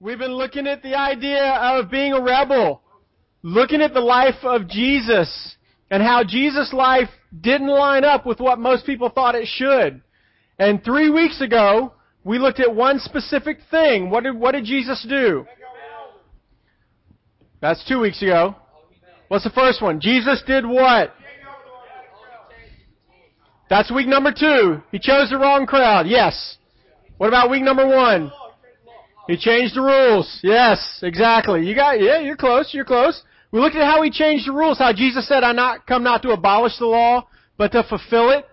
We've been looking at the idea of being a rebel, looking at the life of Jesus and how Jesus' life didn't line up with what most people thought it should. And three weeks ago, we looked at one specific thing. What did, what did Jesus do? That's two weeks ago. What's the first one? Jesus did what? That's week number two. He chose the wrong crowd. Yes. What about week number one? He changed the rules. Yes, exactly. You got, yeah, you're close, you're close. We looked at how he changed the rules, how Jesus said, I not come not to abolish the law, but to fulfill it,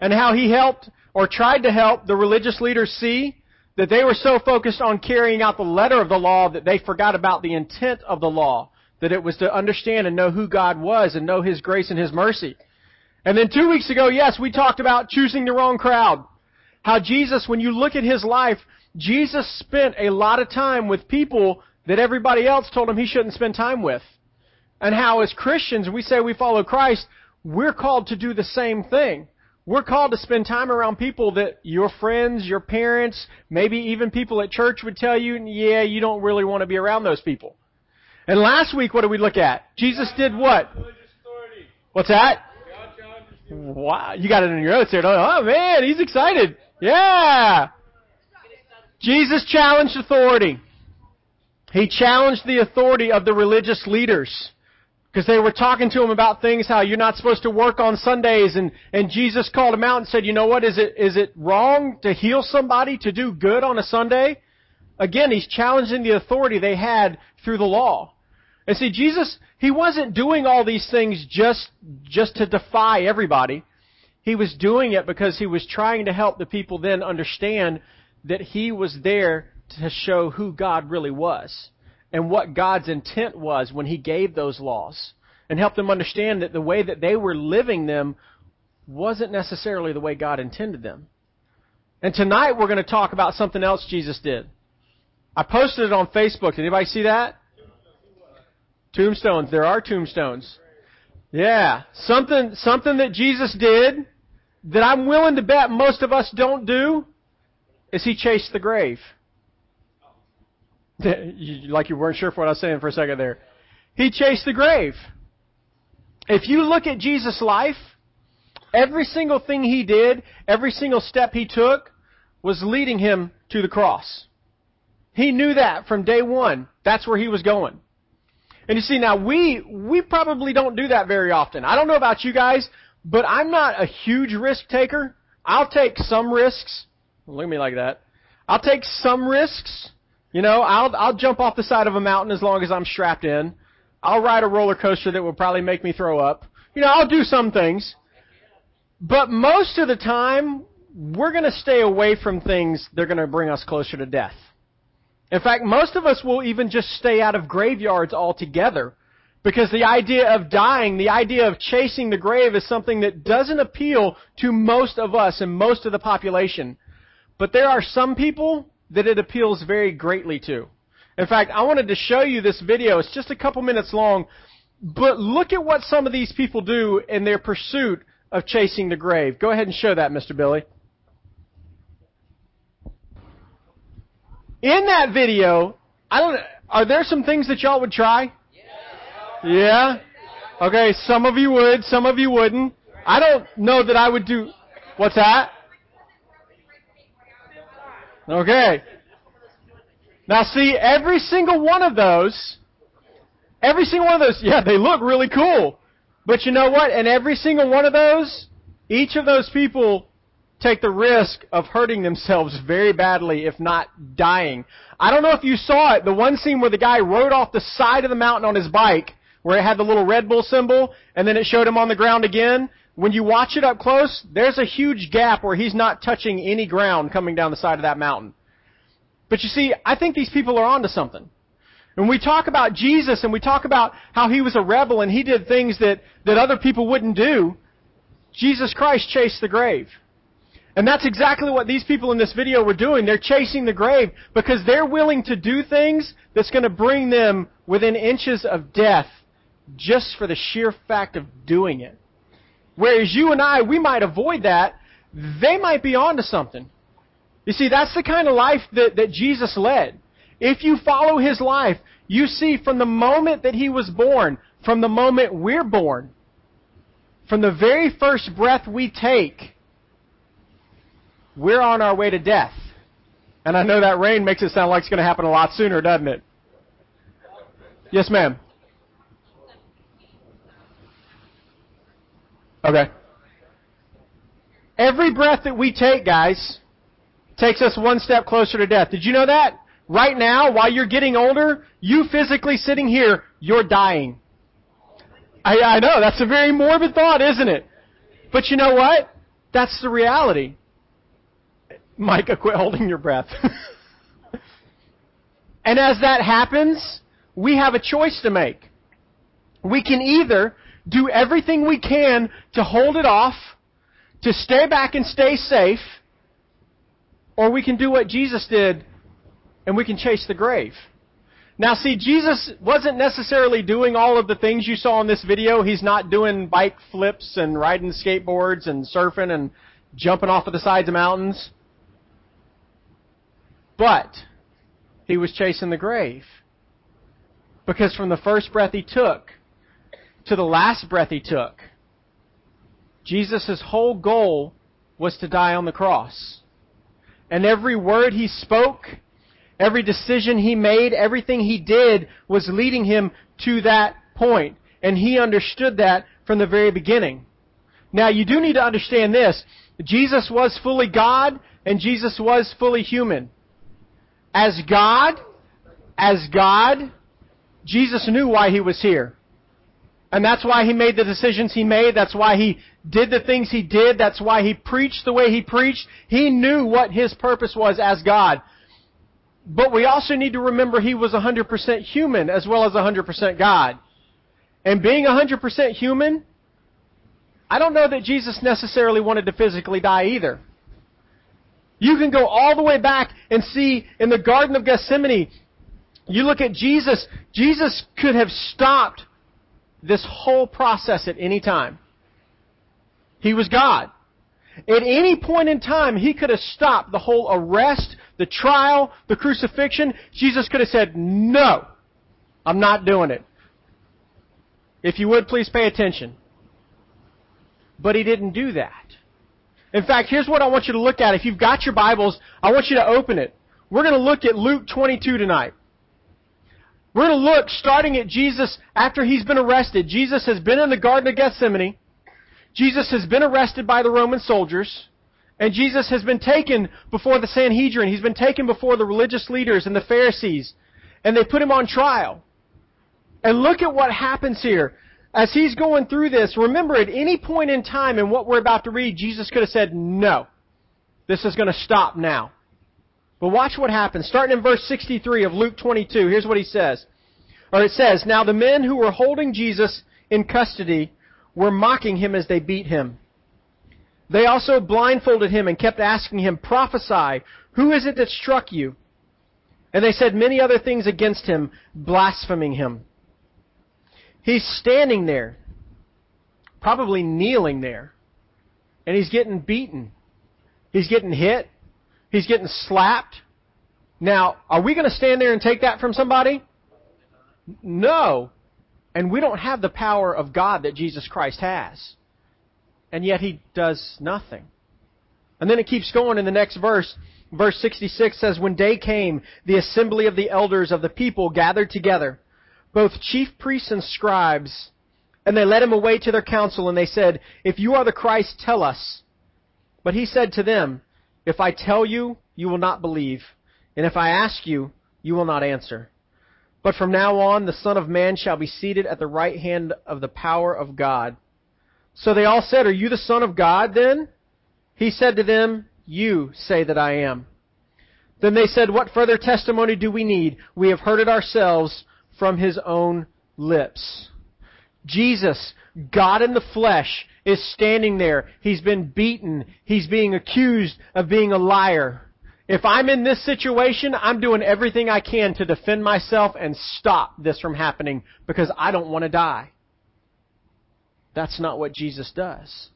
and how he helped or tried to help the religious leaders see that they were so focused on carrying out the letter of the law that they forgot about the intent of the law, that it was to understand and know who God was and know His grace and His mercy. And then two weeks ago, yes, we talked about choosing the wrong crowd. How Jesus, when you look at His life, Jesus spent a lot of time with people that everybody else told him he shouldn't spend time with. And how as Christians, we say we follow Christ, we're called to do the same thing. We're called to spend time around people that your friends, your parents, maybe even people at church would tell you, yeah, you don't really want to be around those people. And last week, what did we look at? Jesus did what? What's that? Wow, you got it in your notes there. Oh man, he's excited. Yeah. Jesus challenged authority. He challenged the authority of the religious leaders. Because they were talking to him about things, how you're not supposed to work on Sundays, and, and Jesus called him out and said, you know what, is it, is it wrong to heal somebody, to do good on a Sunday? Again, he's challenging the authority they had through the law. And see, Jesus, he wasn't doing all these things just, just to defy everybody. He was doing it because he was trying to help the people then understand that he was there to show who God really was and what God's intent was when he gave those laws and help them understand that the way that they were living them wasn't necessarily the way God intended them. And tonight we're going to talk about something else Jesus did. I posted it on Facebook. Did anybody see that? Tombstones. There are tombstones. Yeah. Something, something that Jesus did that I'm willing to bet most of us don't do is he chased the grave. like you weren't sure for what I was saying for a second there. He chased the grave. If you look at Jesus' life, every single thing he did, every single step he took, was leading him to the cross. He knew that from day one. That's where he was going. And you see, now we, we probably don't do that very often. I don't know about you guys, but I'm not a huge risk taker. I'll take some risks. Look at me like that. I'll take some risks. You know, I'll I'll jump off the side of a mountain as long as I'm strapped in. I'll ride a roller coaster that will probably make me throw up. You know, I'll do some things. But most of the time, we're going to stay away from things that are going to bring us closer to death. In fact, most of us will even just stay out of graveyards altogether because the idea of dying, the idea of chasing the grave is something that doesn't appeal to most of us and most of the population. But there are some people that it appeals very greatly to. In fact, I wanted to show you this video. It's just a couple minutes long, but look at what some of these people do in their pursuit of chasing the grave. Go ahead and show that, Mr. Billy. In that video, I don't are there some things that y'all would try? Yeah? Okay, some of you would, some of you wouldn't. I don't know that I would do What's that? Okay. Now see, every single one of those, every single one of those, yeah, they look really cool. But you know what? And every single one of those, each of those people take the risk of hurting themselves very badly, if not dying. I don't know if you saw it, the one scene where the guy rode off the side of the mountain on his bike, where it had the little Red Bull symbol, and then it showed him on the ground again. When you watch it up close, there's a huge gap where he's not touching any ground coming down the side of that mountain. But you see, I think these people are onto something. When we talk about Jesus and we talk about how he was a rebel and he did things that, that other people wouldn't do, Jesus Christ chased the grave. And that's exactly what these people in this video were doing. They're chasing the grave because they're willing to do things that's going to bring them within inches of death just for the sheer fact of doing it. Whereas you and I, we might avoid that. They might be onto something. You see, that's the kind of life that, that Jesus led. if you follow his life, you see from the moment that he was born, from the moment we're born, from the very first breath we take, we're on our way to death. And I know that rain makes it sound like it's going to happen a lot sooner, doesn't it? Yes, ma'am. Okay. Every breath that we take, guys, takes us one step closer to death. Did you know that? Right now, while you're getting older, you physically sitting here, you're dying. I, I know, that's a very morbid thought, isn't it? But you know what? That's the reality. Micah, quit holding your breath. and as that happens, we have a choice to make. We can either do everything we can to hold it off, to stay back and stay safe, or we can do what Jesus did and we can chase the grave. Now, see, Jesus wasn't necessarily doing all of the things you saw in this video. He's not doing bike flips and riding skateboards and surfing and jumping off of the sides of mountains. But he was chasing the grave. Because from the first breath he took to the last breath he took, Jesus' whole goal was to die on the cross. And every word he spoke, every decision he made, everything he did was leading him to that point. And he understood that from the very beginning. Now, you do need to understand this. Jesus was fully God and Jesus was fully human. As God, as God, Jesus knew why he was here. And that's why he made the decisions he made. That's why he did the things he did. That's why he preached the way he preached. He knew what his purpose was as God. But we also need to remember he was 100% human as well as 100% God. And being 100% human, I don't know that Jesus necessarily wanted to physically die either. You can go all the way back and see in the Garden of Gethsemane, you look at Jesus, Jesus could have stopped this whole process at any time. He was God. At any point in time, he could have stopped the whole arrest, the trial, the crucifixion. Jesus could have said, No, I'm not doing it. If you would, please pay attention. But he didn't do that. In fact, here's what I want you to look at. If you've got your Bibles, I want you to open it. We're going to look at Luke 22 tonight. We're going to look starting at Jesus after he's been arrested. Jesus has been in the Garden of Gethsemane. Jesus has been arrested by the Roman soldiers. And Jesus has been taken before the Sanhedrin. He's been taken before the religious leaders and the Pharisees. And they put him on trial. And look at what happens here. As he's going through this, remember at any point in time in what we're about to read, Jesus could have said, no. This is going to stop now. But watch what happens. Starting in verse 63 of Luke 22, here's what he says. Or it says, Now the men who were holding Jesus in custody were mocking him as they beat him. They also blindfolded him and kept asking him, Prophesy, who is it that struck you? And they said many other things against him, blaspheming him. He's standing there, probably kneeling there, and he's getting beaten. He's getting hit. He's getting slapped. Now, are we going to stand there and take that from somebody? No. And we don't have the power of God that Jesus Christ has. And yet he does nothing. And then it keeps going in the next verse. Verse 66 says, When day came, the assembly of the elders of the people gathered together, both chief priests and scribes, and they led him away to their council, and they said, If you are the Christ, tell us. But he said to them, if I tell you, you will not believe, and if I ask you, you will not answer. But from now on, the Son of Man shall be seated at the right hand of the power of God. So they all said, Are you the Son of God then? He said to them, You say that I am. Then they said, What further testimony do we need? We have heard it ourselves from his own lips. Jesus, God in the flesh, is standing there. He's been beaten. He's being accused of being a liar. If I'm in this situation, I'm doing everything I can to defend myself and stop this from happening because I don't want to die. That's not what Jesus does.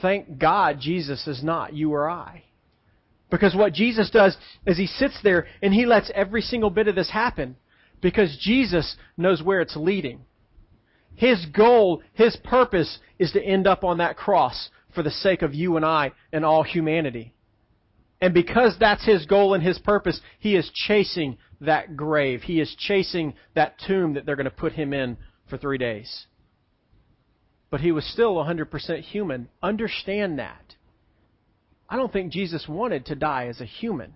Thank God Jesus is not you or I. Because what Jesus does is he sits there and he lets every single bit of this happen because Jesus knows where it's leading. His goal, his purpose is to end up on that cross for the sake of you and I and all humanity. And because that's his goal and his purpose, he is chasing that grave. He is chasing that tomb that they're going to put him in for three days. But he was still 100% human. Understand that. I don't think Jesus wanted to die as a human.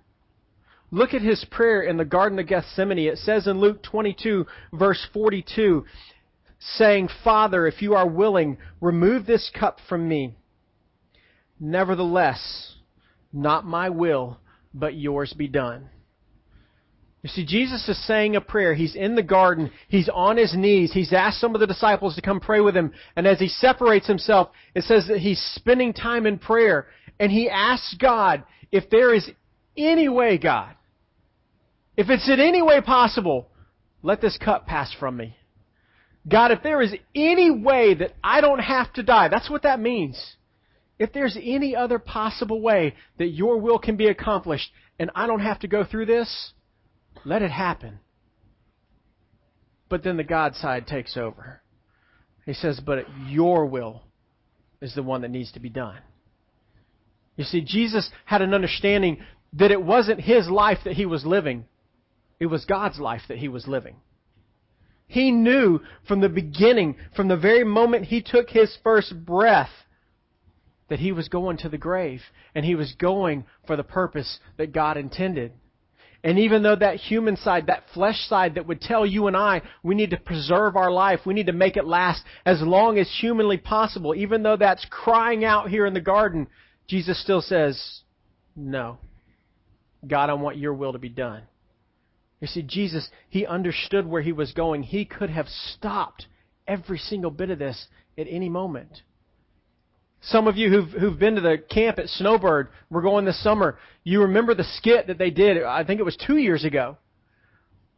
Look at his prayer in the Garden of Gethsemane. It says in Luke 22, verse 42, saying, Father, if you are willing, remove this cup from me. Nevertheless, not my will, but yours be done. You see, Jesus is saying a prayer. He's in the garden. He's on his knees. He's asked some of the disciples to come pray with him. And as he separates himself, it says that he's spending time in prayer. And he asks God, if there is any way, God, if it's in any way possible, let this cup pass from me. God, if there is any way that I don't have to die, that's what that means. If there's any other possible way that your will can be accomplished and I don't have to go through this, let it happen. But then the God side takes over. He says, But your will is the one that needs to be done. You see, Jesus had an understanding that it wasn't his life that he was living, it was God's life that he was living. He knew from the beginning, from the very moment he took his first breath, that he was going to the grave and he was going for the purpose that God intended. And even though that human side, that flesh side that would tell you and I we need to preserve our life, we need to make it last as long as humanly possible, even though that's crying out here in the garden, Jesus still says, No. God, I want your will to be done. You see, Jesus, he understood where he was going. He could have stopped every single bit of this at any moment. Some of you who've, who've been to the camp at Snowbird, we're going this summer, you remember the skit that they did, I think it was two years ago,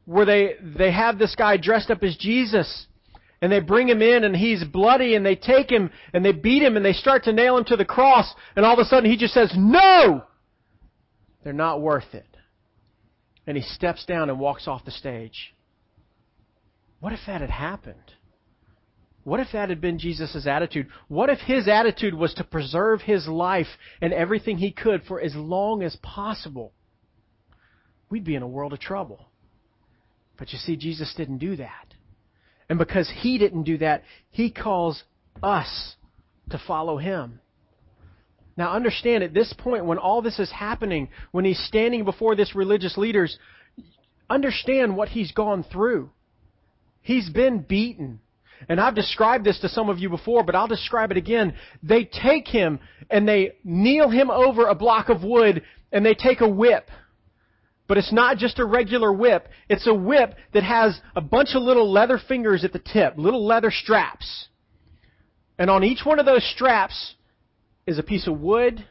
where they, they have this guy dressed up as Jesus, and they bring him in and he's bloody, and they take him and they beat him and they start to nail him to the cross, and all of a sudden he just says, No! They're not worth it. And he steps down and walks off the stage. What if that had happened? What if that had been Jesus' attitude? What if his attitude was to preserve his life and everything he could for as long as possible? We'd be in a world of trouble. But you see, Jesus didn't do that. And because he didn't do that, he calls us to follow him. Now understand at this point, when all this is happening, when he's standing before this religious leaders, understand what he's gone through. He's been beaten. And I've described this to some of you before, but I'll describe it again. They take him and they kneel him over a block of wood and they take a whip. But it's not just a regular whip. It's a whip that has a bunch of little leather fingers at the tip, little leather straps. And on each one of those straps is a piece of wood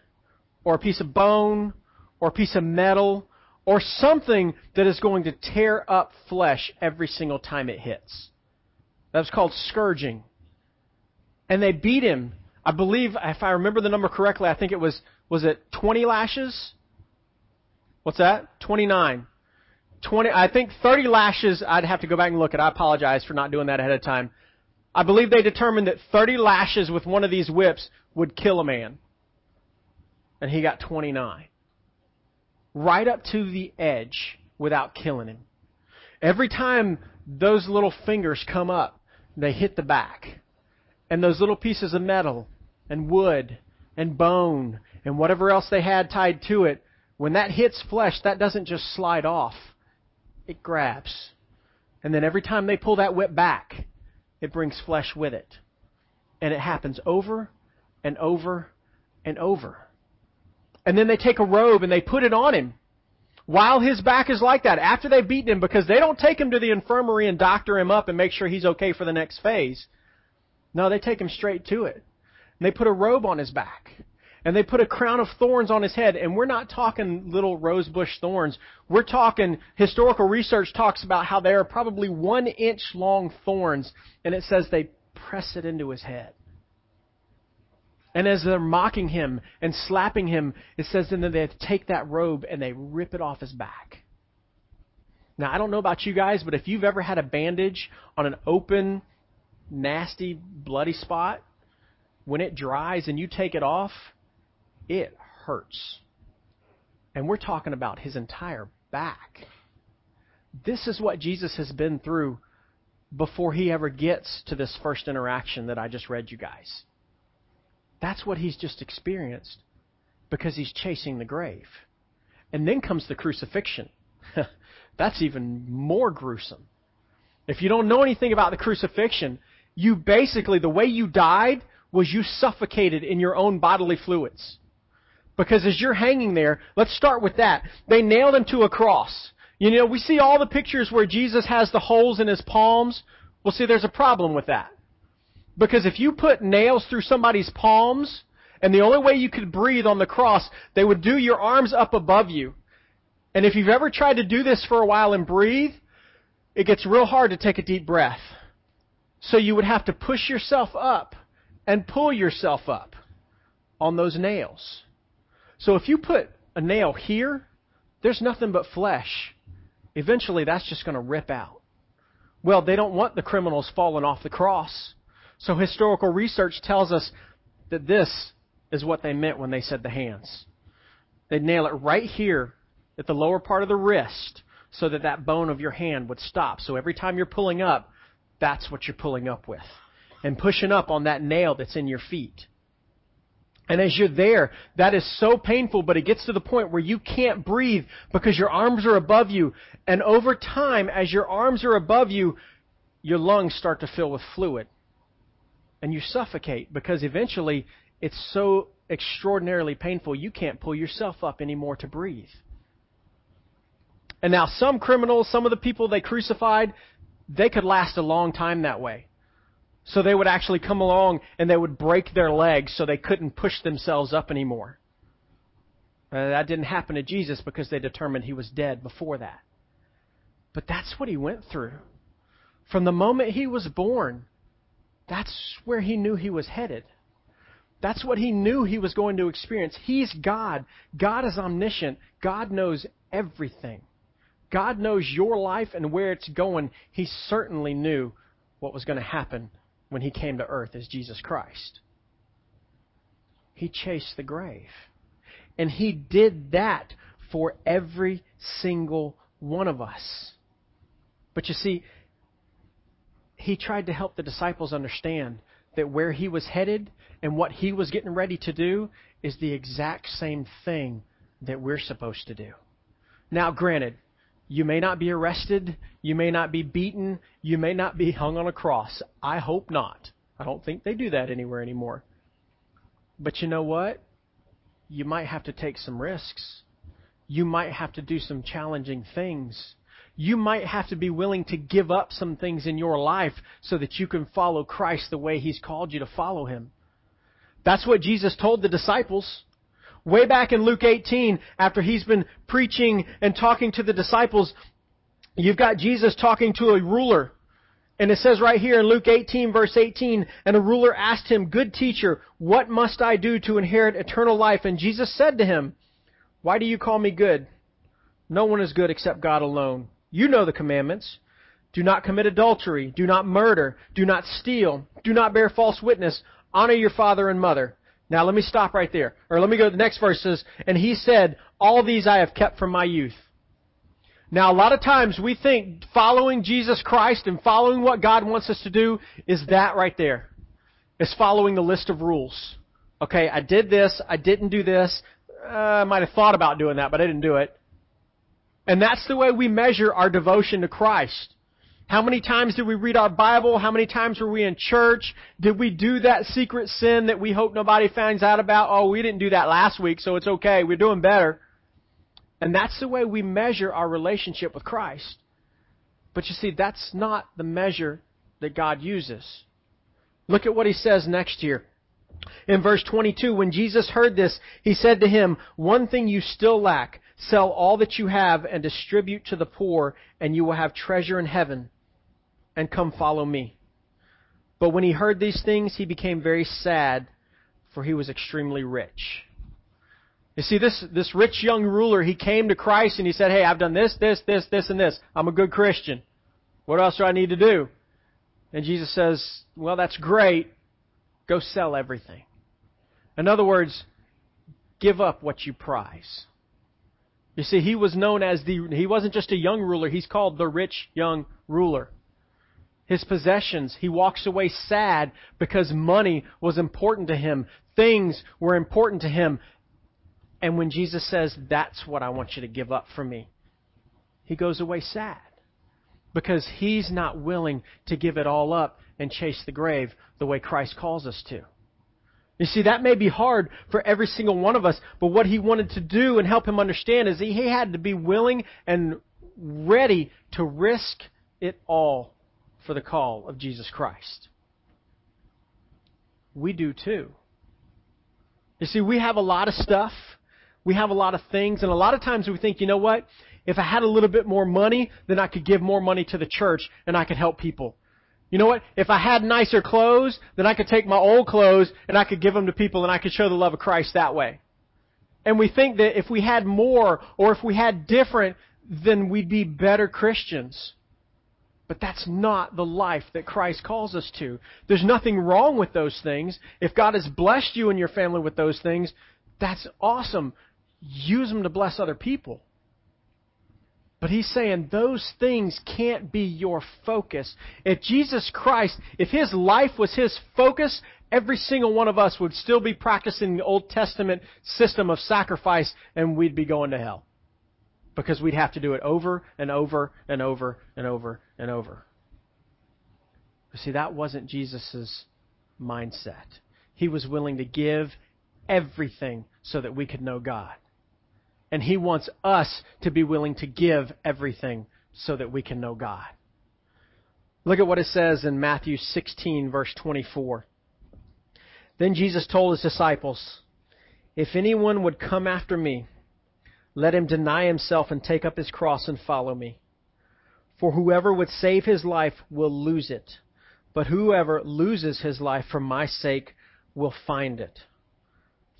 or a piece of bone or a piece of metal or something that is going to tear up flesh every single time it hits. That was called scourging. And they beat him. I believe, if I remember the number correctly, I think it was, was it 20 lashes? What's that? 29. 20, I think 30 lashes, I'd have to go back and look at. I apologize for not doing that ahead of time. I believe they determined that 30 lashes with one of these whips would kill a man. And he got 29. Right up to the edge without killing him. Every time those little fingers come up, they hit the back. And those little pieces of metal and wood and bone and whatever else they had tied to it, when that hits flesh, that doesn't just slide off. It grabs. And then every time they pull that whip back, it brings flesh with it. And it happens over and over and over. And then they take a robe and they put it on him while his back is like that, after they've beaten him, because they don't take him to the infirmary and doctor him up and make sure he's okay for the next phase. No, they take him straight to it. And they put a robe on his back. And they put a crown of thorns on his head. And we're not talking little rosebush thorns. We're talking, historical research talks about how they are probably one inch long thorns. And it says they press it into his head. And as they're mocking him and slapping him, it says then that they take that robe and they rip it off his back. Now, I don't know about you guys, but if you've ever had a bandage on an open, nasty, bloody spot, when it dries and you take it off, it hurts. And we're talking about his entire back. This is what Jesus has been through before he ever gets to this first interaction that I just read you guys. That's what he's just experienced because he's chasing the grave. And then comes the crucifixion. That's even more gruesome. If you don't know anything about the crucifixion, you basically, the way you died was you suffocated in your own bodily fluids. Because as you're hanging there, let's start with that. They nailed him to a cross. You know, we see all the pictures where Jesus has the holes in his palms. Well, see, there's a problem with that. Because if you put nails through somebody's palms, and the only way you could breathe on the cross, they would do your arms up above you. And if you've ever tried to do this for a while and breathe, it gets real hard to take a deep breath. So you would have to push yourself up and pull yourself up on those nails. So if you put a nail here, there's nothing but flesh. Eventually, that's just going to rip out. Well, they don't want the criminals falling off the cross. So historical research tells us that this is what they meant when they said the hands. They'd nail it right here at the lower part of the wrist so that that bone of your hand would stop. So every time you're pulling up, that's what you're pulling up with. And pushing up on that nail that's in your feet. And as you're there, that is so painful, but it gets to the point where you can't breathe because your arms are above you. And over time, as your arms are above you, your lungs start to fill with fluid. And you suffocate because eventually it's so extraordinarily painful you can't pull yourself up anymore to breathe. And now some criminals, some of the people they crucified, they could last a long time that way. So they would actually come along and they would break their legs so they couldn't push themselves up anymore. Uh, that didn't happen to Jesus because they determined he was dead before that. But that's what he went through. From the moment he was born, that's where he knew he was headed. That's what he knew he was going to experience. He's God. God is omniscient. God knows everything. God knows your life and where it's going. He certainly knew what was going to happen when he came to earth as Jesus Christ. He chased the grave. And he did that for every single one of us. But you see, he tried to help the disciples understand that where he was headed and what he was getting ready to do is the exact same thing that we're supposed to do. Now, granted, you may not be arrested. You may not be beaten. You may not be hung on a cross. I hope not. I don't think they do that anywhere anymore. But you know what? You might have to take some risks. You might have to do some challenging things. You might have to be willing to give up some things in your life so that you can follow Christ the way He's called you to follow Him. That's what Jesus told the disciples. Way back in Luke 18, after he's been preaching and talking to the disciples, you've got Jesus talking to a ruler. And it says right here in Luke 18 verse 18, and a ruler asked him, Good teacher, what must I do to inherit eternal life? And Jesus said to him, Why do you call me good? No one is good except God alone. You know the commandments. Do not commit adultery. Do not murder. Do not steal. Do not bear false witness. Honor your father and mother. Now let me stop right there. Or let me go to the next verse says, And he said, All these I have kept from my youth. Now a lot of times we think following Jesus Christ and following what God wants us to do is that right there. It's following the list of rules. Okay, I did this, I didn't do this, uh, I might have thought about doing that, but I didn't do it. And that's the way we measure our devotion to Christ. How many times did we read our Bible? How many times were we in church? Did we do that secret sin that we hope nobody finds out about? Oh, we didn't do that last week, so it's okay. We're doing better. And that's the way we measure our relationship with Christ. But you see, that's not the measure that God uses. Look at what he says next here. In verse 22, when Jesus heard this, he said to him, One thing you still lack. Sell all that you have and distribute to the poor, and you will have treasure in heaven and come follow me. But when he heard these things, he became very sad, for he was extremely rich. You see, this, this rich young ruler, he came to Christ and he said, Hey, I've done this, this, this, this, and this. I'm a good Christian. What else do I need to do? And Jesus says, Well, that's great. Go sell everything. In other words, give up what you prize. You see, he was known as the, he wasn't just a young ruler, he's called the rich young ruler. His possessions, he walks away sad because money was important to him. Things were important to him. And when Jesus says, That's what I want you to give up for me, he goes away sad because he's not willing to give it all up and chase the grave the way Christ calls us to. You see, that may be hard for every single one of us, but what he wanted to do and help him understand is he had to be willing and ready to risk it all for the call of Jesus Christ. We do too. You see, we have a lot of stuff. We have a lot of things, and a lot of times we think, you know what? If I had a little bit more money, then I could give more money to the church and I could help people. You know what? If I had nicer clothes, then I could take my old clothes and I could give them to people and I could show the love of Christ that way. And we think that if we had more or if we had different, then we'd be better Christians. But that's not the life that Christ calls us to. There's nothing wrong with those things. If God has blessed you and your family with those things, that's awesome. Use them to bless other people. But he's saying those things can't be your focus. If Jesus Christ, if his life was his focus, every single one of us would still be practicing the Old Testament system of sacrifice and we'd be going to hell. Because we'd have to do it over and over and over and over and over. But see, that wasn't Jesus' mindset. He was willing to give everything so that we could know God. And He wants us to be willing to give everything so that we can know God. Look at what it says in Matthew 16, verse 24. Then Jesus told His disciples, If anyone would come after me, let him deny himself and take up his cross and follow me. For whoever would save his life will lose it, but whoever loses his life for my sake will find it.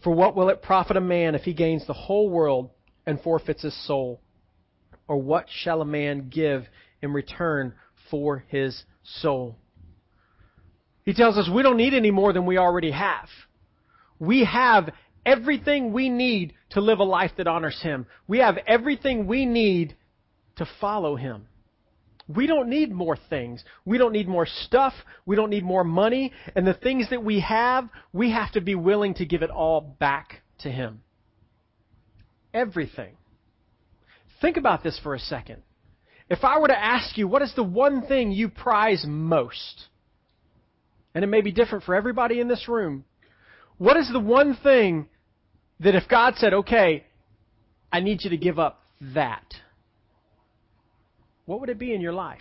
For what will it profit a man if he gains the whole world and forfeits his soul? Or what shall a man give in return for his soul? He tells us we don't need any more than we already have. We have everything we need to live a life that honors him. We have everything we need to follow him. We don't need more things. We don't need more stuff. We don't need more money. And the things that we have, we have to be willing to give it all back to Him everything. Think about this for a second. If I were to ask you, what is the one thing you prize most? And it may be different for everybody in this room. What is the one thing that if God said, okay, I need you to give up that, what would it be in your life?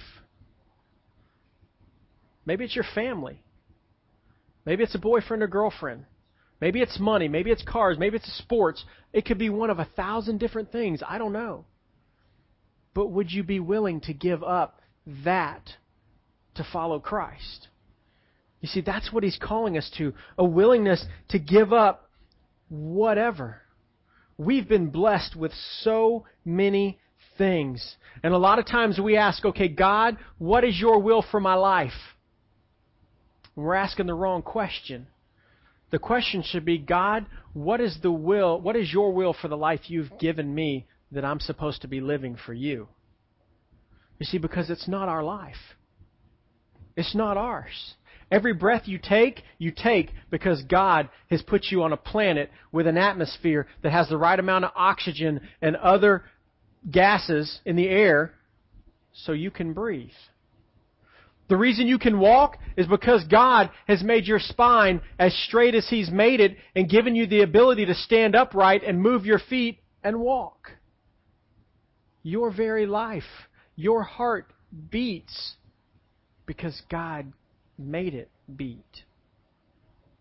Maybe it's your family. Maybe it's a boyfriend or girlfriend. Maybe it's money. Maybe it's cars. Maybe it's sports. It could be one of a thousand different things. I don't know. But would you be willing to give up that to follow Christ? You see, that's what he's calling us to a willingness to give up whatever. We've been blessed with so many things. And a lot of times we ask, okay, God, what is your will for my life? we're asking the wrong question. The question should be, God, what is the will, what is your will for the life you've given me that I'm supposed to be living for you? You see, because it's not our life. It's not ours. Every breath you take, you take because God has put you on a planet with an atmosphere that has the right amount of oxygen and other gases in the air so you can breathe. The reason you can walk is because God has made your spine as straight as He's made it and given you the ability to stand upright and move your feet and walk. Your very life, your heart beats because God made it beat.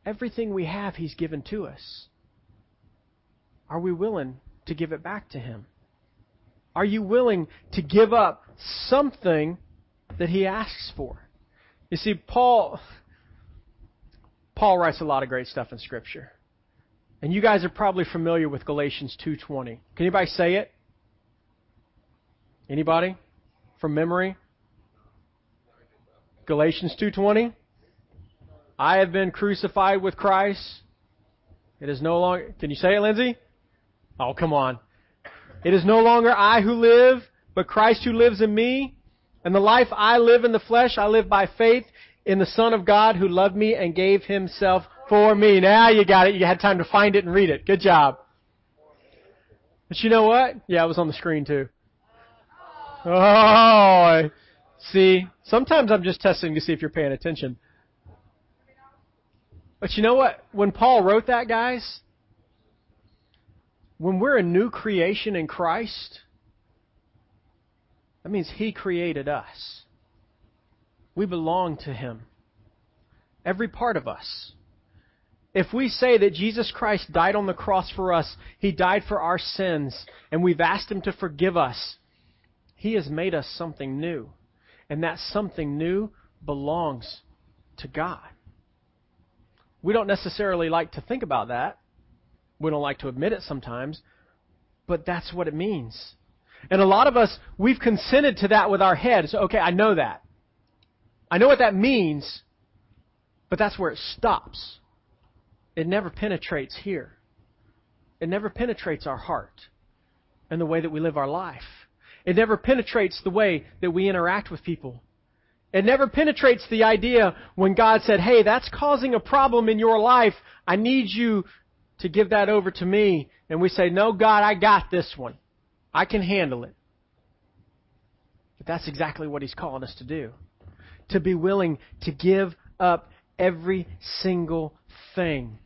Everything we have, He's given to us. Are we willing to give it back to Him? Are you willing to give up something that he asks for. You see, Paul Paul writes a lot of great stuff in Scripture. And you guys are probably familiar with Galatians 2:20. Can anybody say it? Anybody? From memory? Galatians 2:20 I have been crucified with Christ. It is no longer Can you say it, Lindsay? Oh, come on. It is no longer I who live, but Christ who lives in me. And the life I live in the flesh, I live by faith in the Son of God who loved me and gave himself for me. Now you got it. You had time to find it and read it. Good job. But you know what? Yeah, it was on the screen too. Oh, see, sometimes I'm just testing to see if you're paying attention. But you know what? When Paul wrote that, guys, when we're a new creation in Christ, that means He created us. We belong to Him. Every part of us. If we say that Jesus Christ died on the cross for us, He died for our sins, and we've asked Him to forgive us, He has made us something new. And that something new belongs to God. We don't necessarily like to think about that. We don't like to admit it sometimes, but that's what it means. And a lot of us, we've consented to that with our heads. Okay, I know that. I know what that means, but that's where it stops. It never penetrates here. It never penetrates our heart and the way that we live our life. It never penetrates the way that we interact with people. It never penetrates the idea when God said, hey, that's causing a problem in your life. I need you to give that over to me. And we say, no, God, I got this one. I can handle it. But that's exactly what He's calling us to do. To be willing to give up every single thing.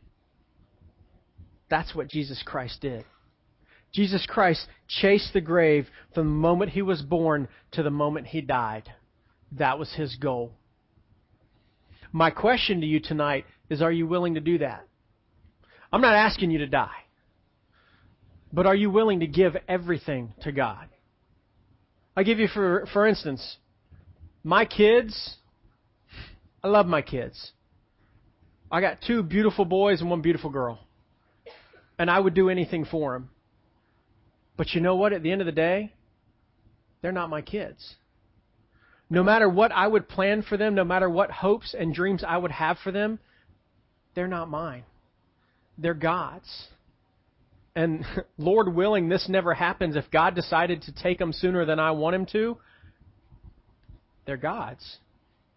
That's what Jesus Christ did. Jesus Christ chased the grave from the moment he was born to the moment he died. That was his goal. My question to you tonight is are you willing to do that? I'm not asking you to die. But are you willing to give everything to God? I give you for for instance, my kids, I love my kids. I got two beautiful boys and one beautiful girl. And I would do anything for them. But you know what? At the end of the day, they're not my kids. No matter what I would plan for them, no matter what hopes and dreams I would have for them, they're not mine. They're God's. And Lord willing, this never happens. If God decided to take them sooner than I want Him to, they're God's.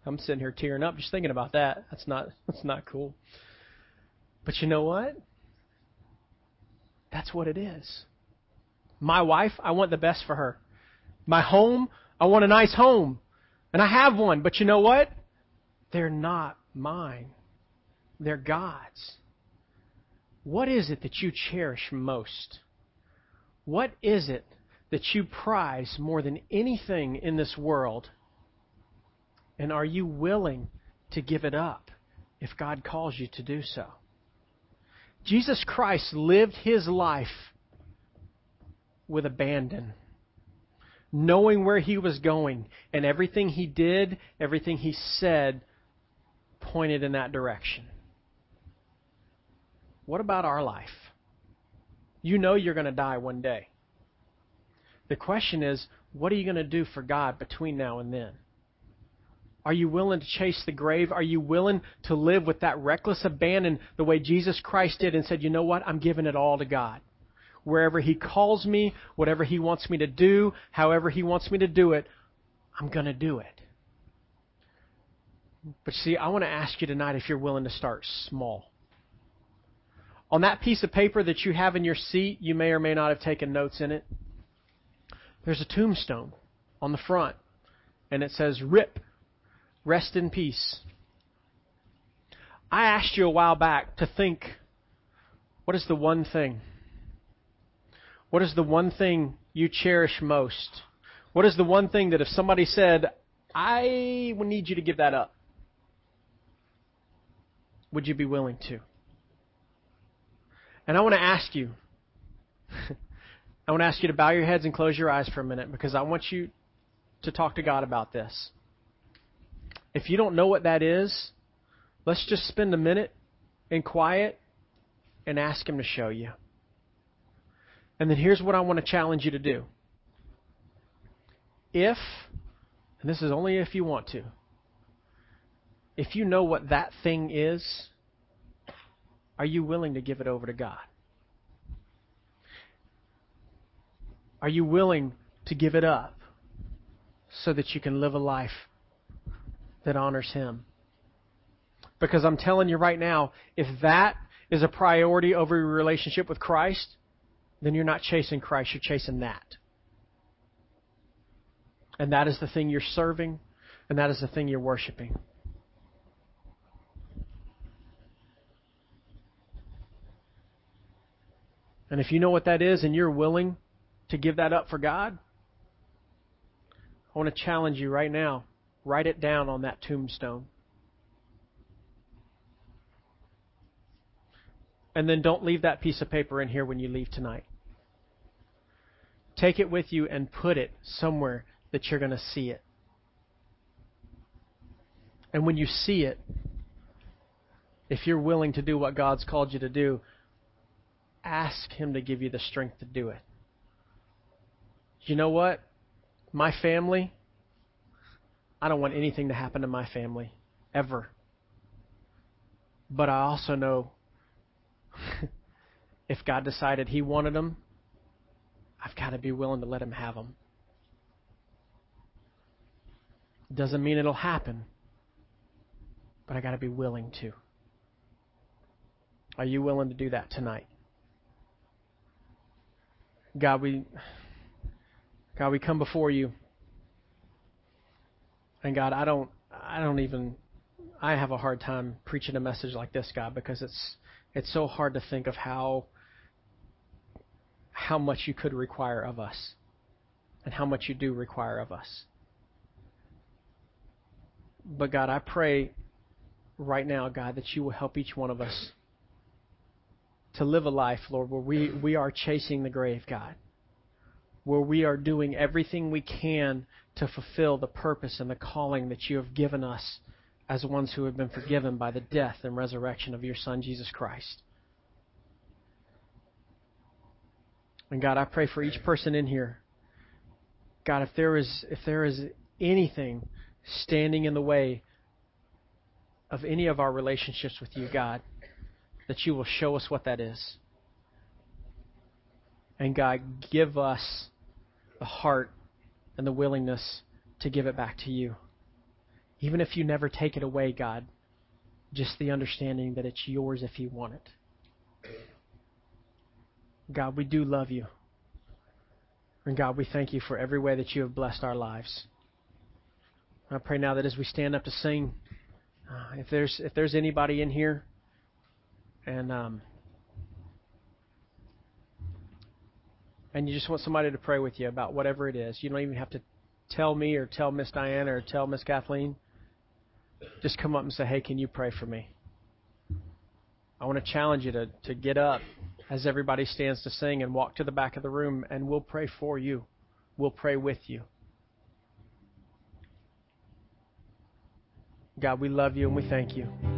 I'm sitting here tearing up just thinking about that. That's not that's not cool. But you know what? That's what it is. My wife, I want the best for her. My home, I want a nice home. And I have one, but you know what? They're not mine. They're God's. What is it that you cherish most? What is it that you prize more than anything in this world? And are you willing to give it up if God calls you to do so? Jesus Christ lived his life with abandon, knowing where he was going, and everything he did, everything he said, pointed in that direction. What about our life? You know you're going to die one day. The question is, what are you going to do for God between now and then? Are you willing to chase the grave? Are you willing to live with that reckless abandon the way Jesus Christ did and said, you know what? I'm giving it all to God. Wherever He calls me, whatever He wants me to do, however He wants me to do it, I'm going to do it. But see, I want to ask you tonight if you're willing to start small. On that piece of paper that you have in your seat, you may or may not have taken notes in it. There's a tombstone on the front, and it says, RIP, rest in peace. I asked you a while back to think what is the one thing? What is the one thing you cherish most? What is the one thing that if somebody said, I would need you to give that up, would you be willing to? And I want to ask you, I want to ask you to bow your heads and close your eyes for a minute because I want you to talk to God about this. If you don't know what that is, let's just spend a minute in quiet and ask Him to show you. And then here's what I want to challenge you to do. If, and this is only if you want to, if you know what that thing is, are you willing to give it over to God? Are you willing to give it up so that you can live a life that honors Him? Because I'm telling you right now, if that is a priority over your relationship with Christ, then you're not chasing Christ, you're chasing that. And that is the thing you're serving, and that is the thing you're worshiping. And if you know what that is and you're willing to give that up for God, I want to challenge you right now. Write it down on that tombstone. And then don't leave that piece of paper in here when you leave tonight. Take it with you and put it somewhere that you're going to see it. And when you see it, if you're willing to do what God's called you to do, ask Him to give you the strength to do it. You know what? My family, I don't want anything to happen to my family, ever. But I also know if God decided He wanted them, I've got to be willing to let Him have them. Doesn't mean it'll happen, but I got to be willing to. Are you willing to do that tonight? God, we God, we come before you. And God, I don't I don't even I have a hard time preaching a message like this, God, because it's it's so hard to think of how how much you could require of us and how much you do require of us. But God, I pray right now, God, that you will help each one of us to live a life, Lord, where we, we are chasing the grave, God. Where we are doing everything we can to fulfill the purpose and the calling that you have given us as ones who have been forgiven by the death and resurrection of your Son, Jesus Christ. And God, I pray for each person in here. God, if there is if there is anything standing in the way of any of our relationships with you, God, that you will show us what that is. And God, give us the heart and the willingness to give it back to you. Even if you never take it away, God, just the understanding that it's yours if you want it. God, we do love you. And God, we thank you for every way that you have blessed our lives. I pray now that as we stand up to sing, uh, if there's if there's anybody in here and um, and you just want somebody to pray with you about whatever it is. You don't even have to tell me or tell Miss Diana or tell Miss Kathleen. Just come up and say, "Hey, can you pray for me?" I want to challenge you to to get up as everybody stands to sing and walk to the back of the room, and we'll pray for you. We'll pray with you. God, we love you and we thank you.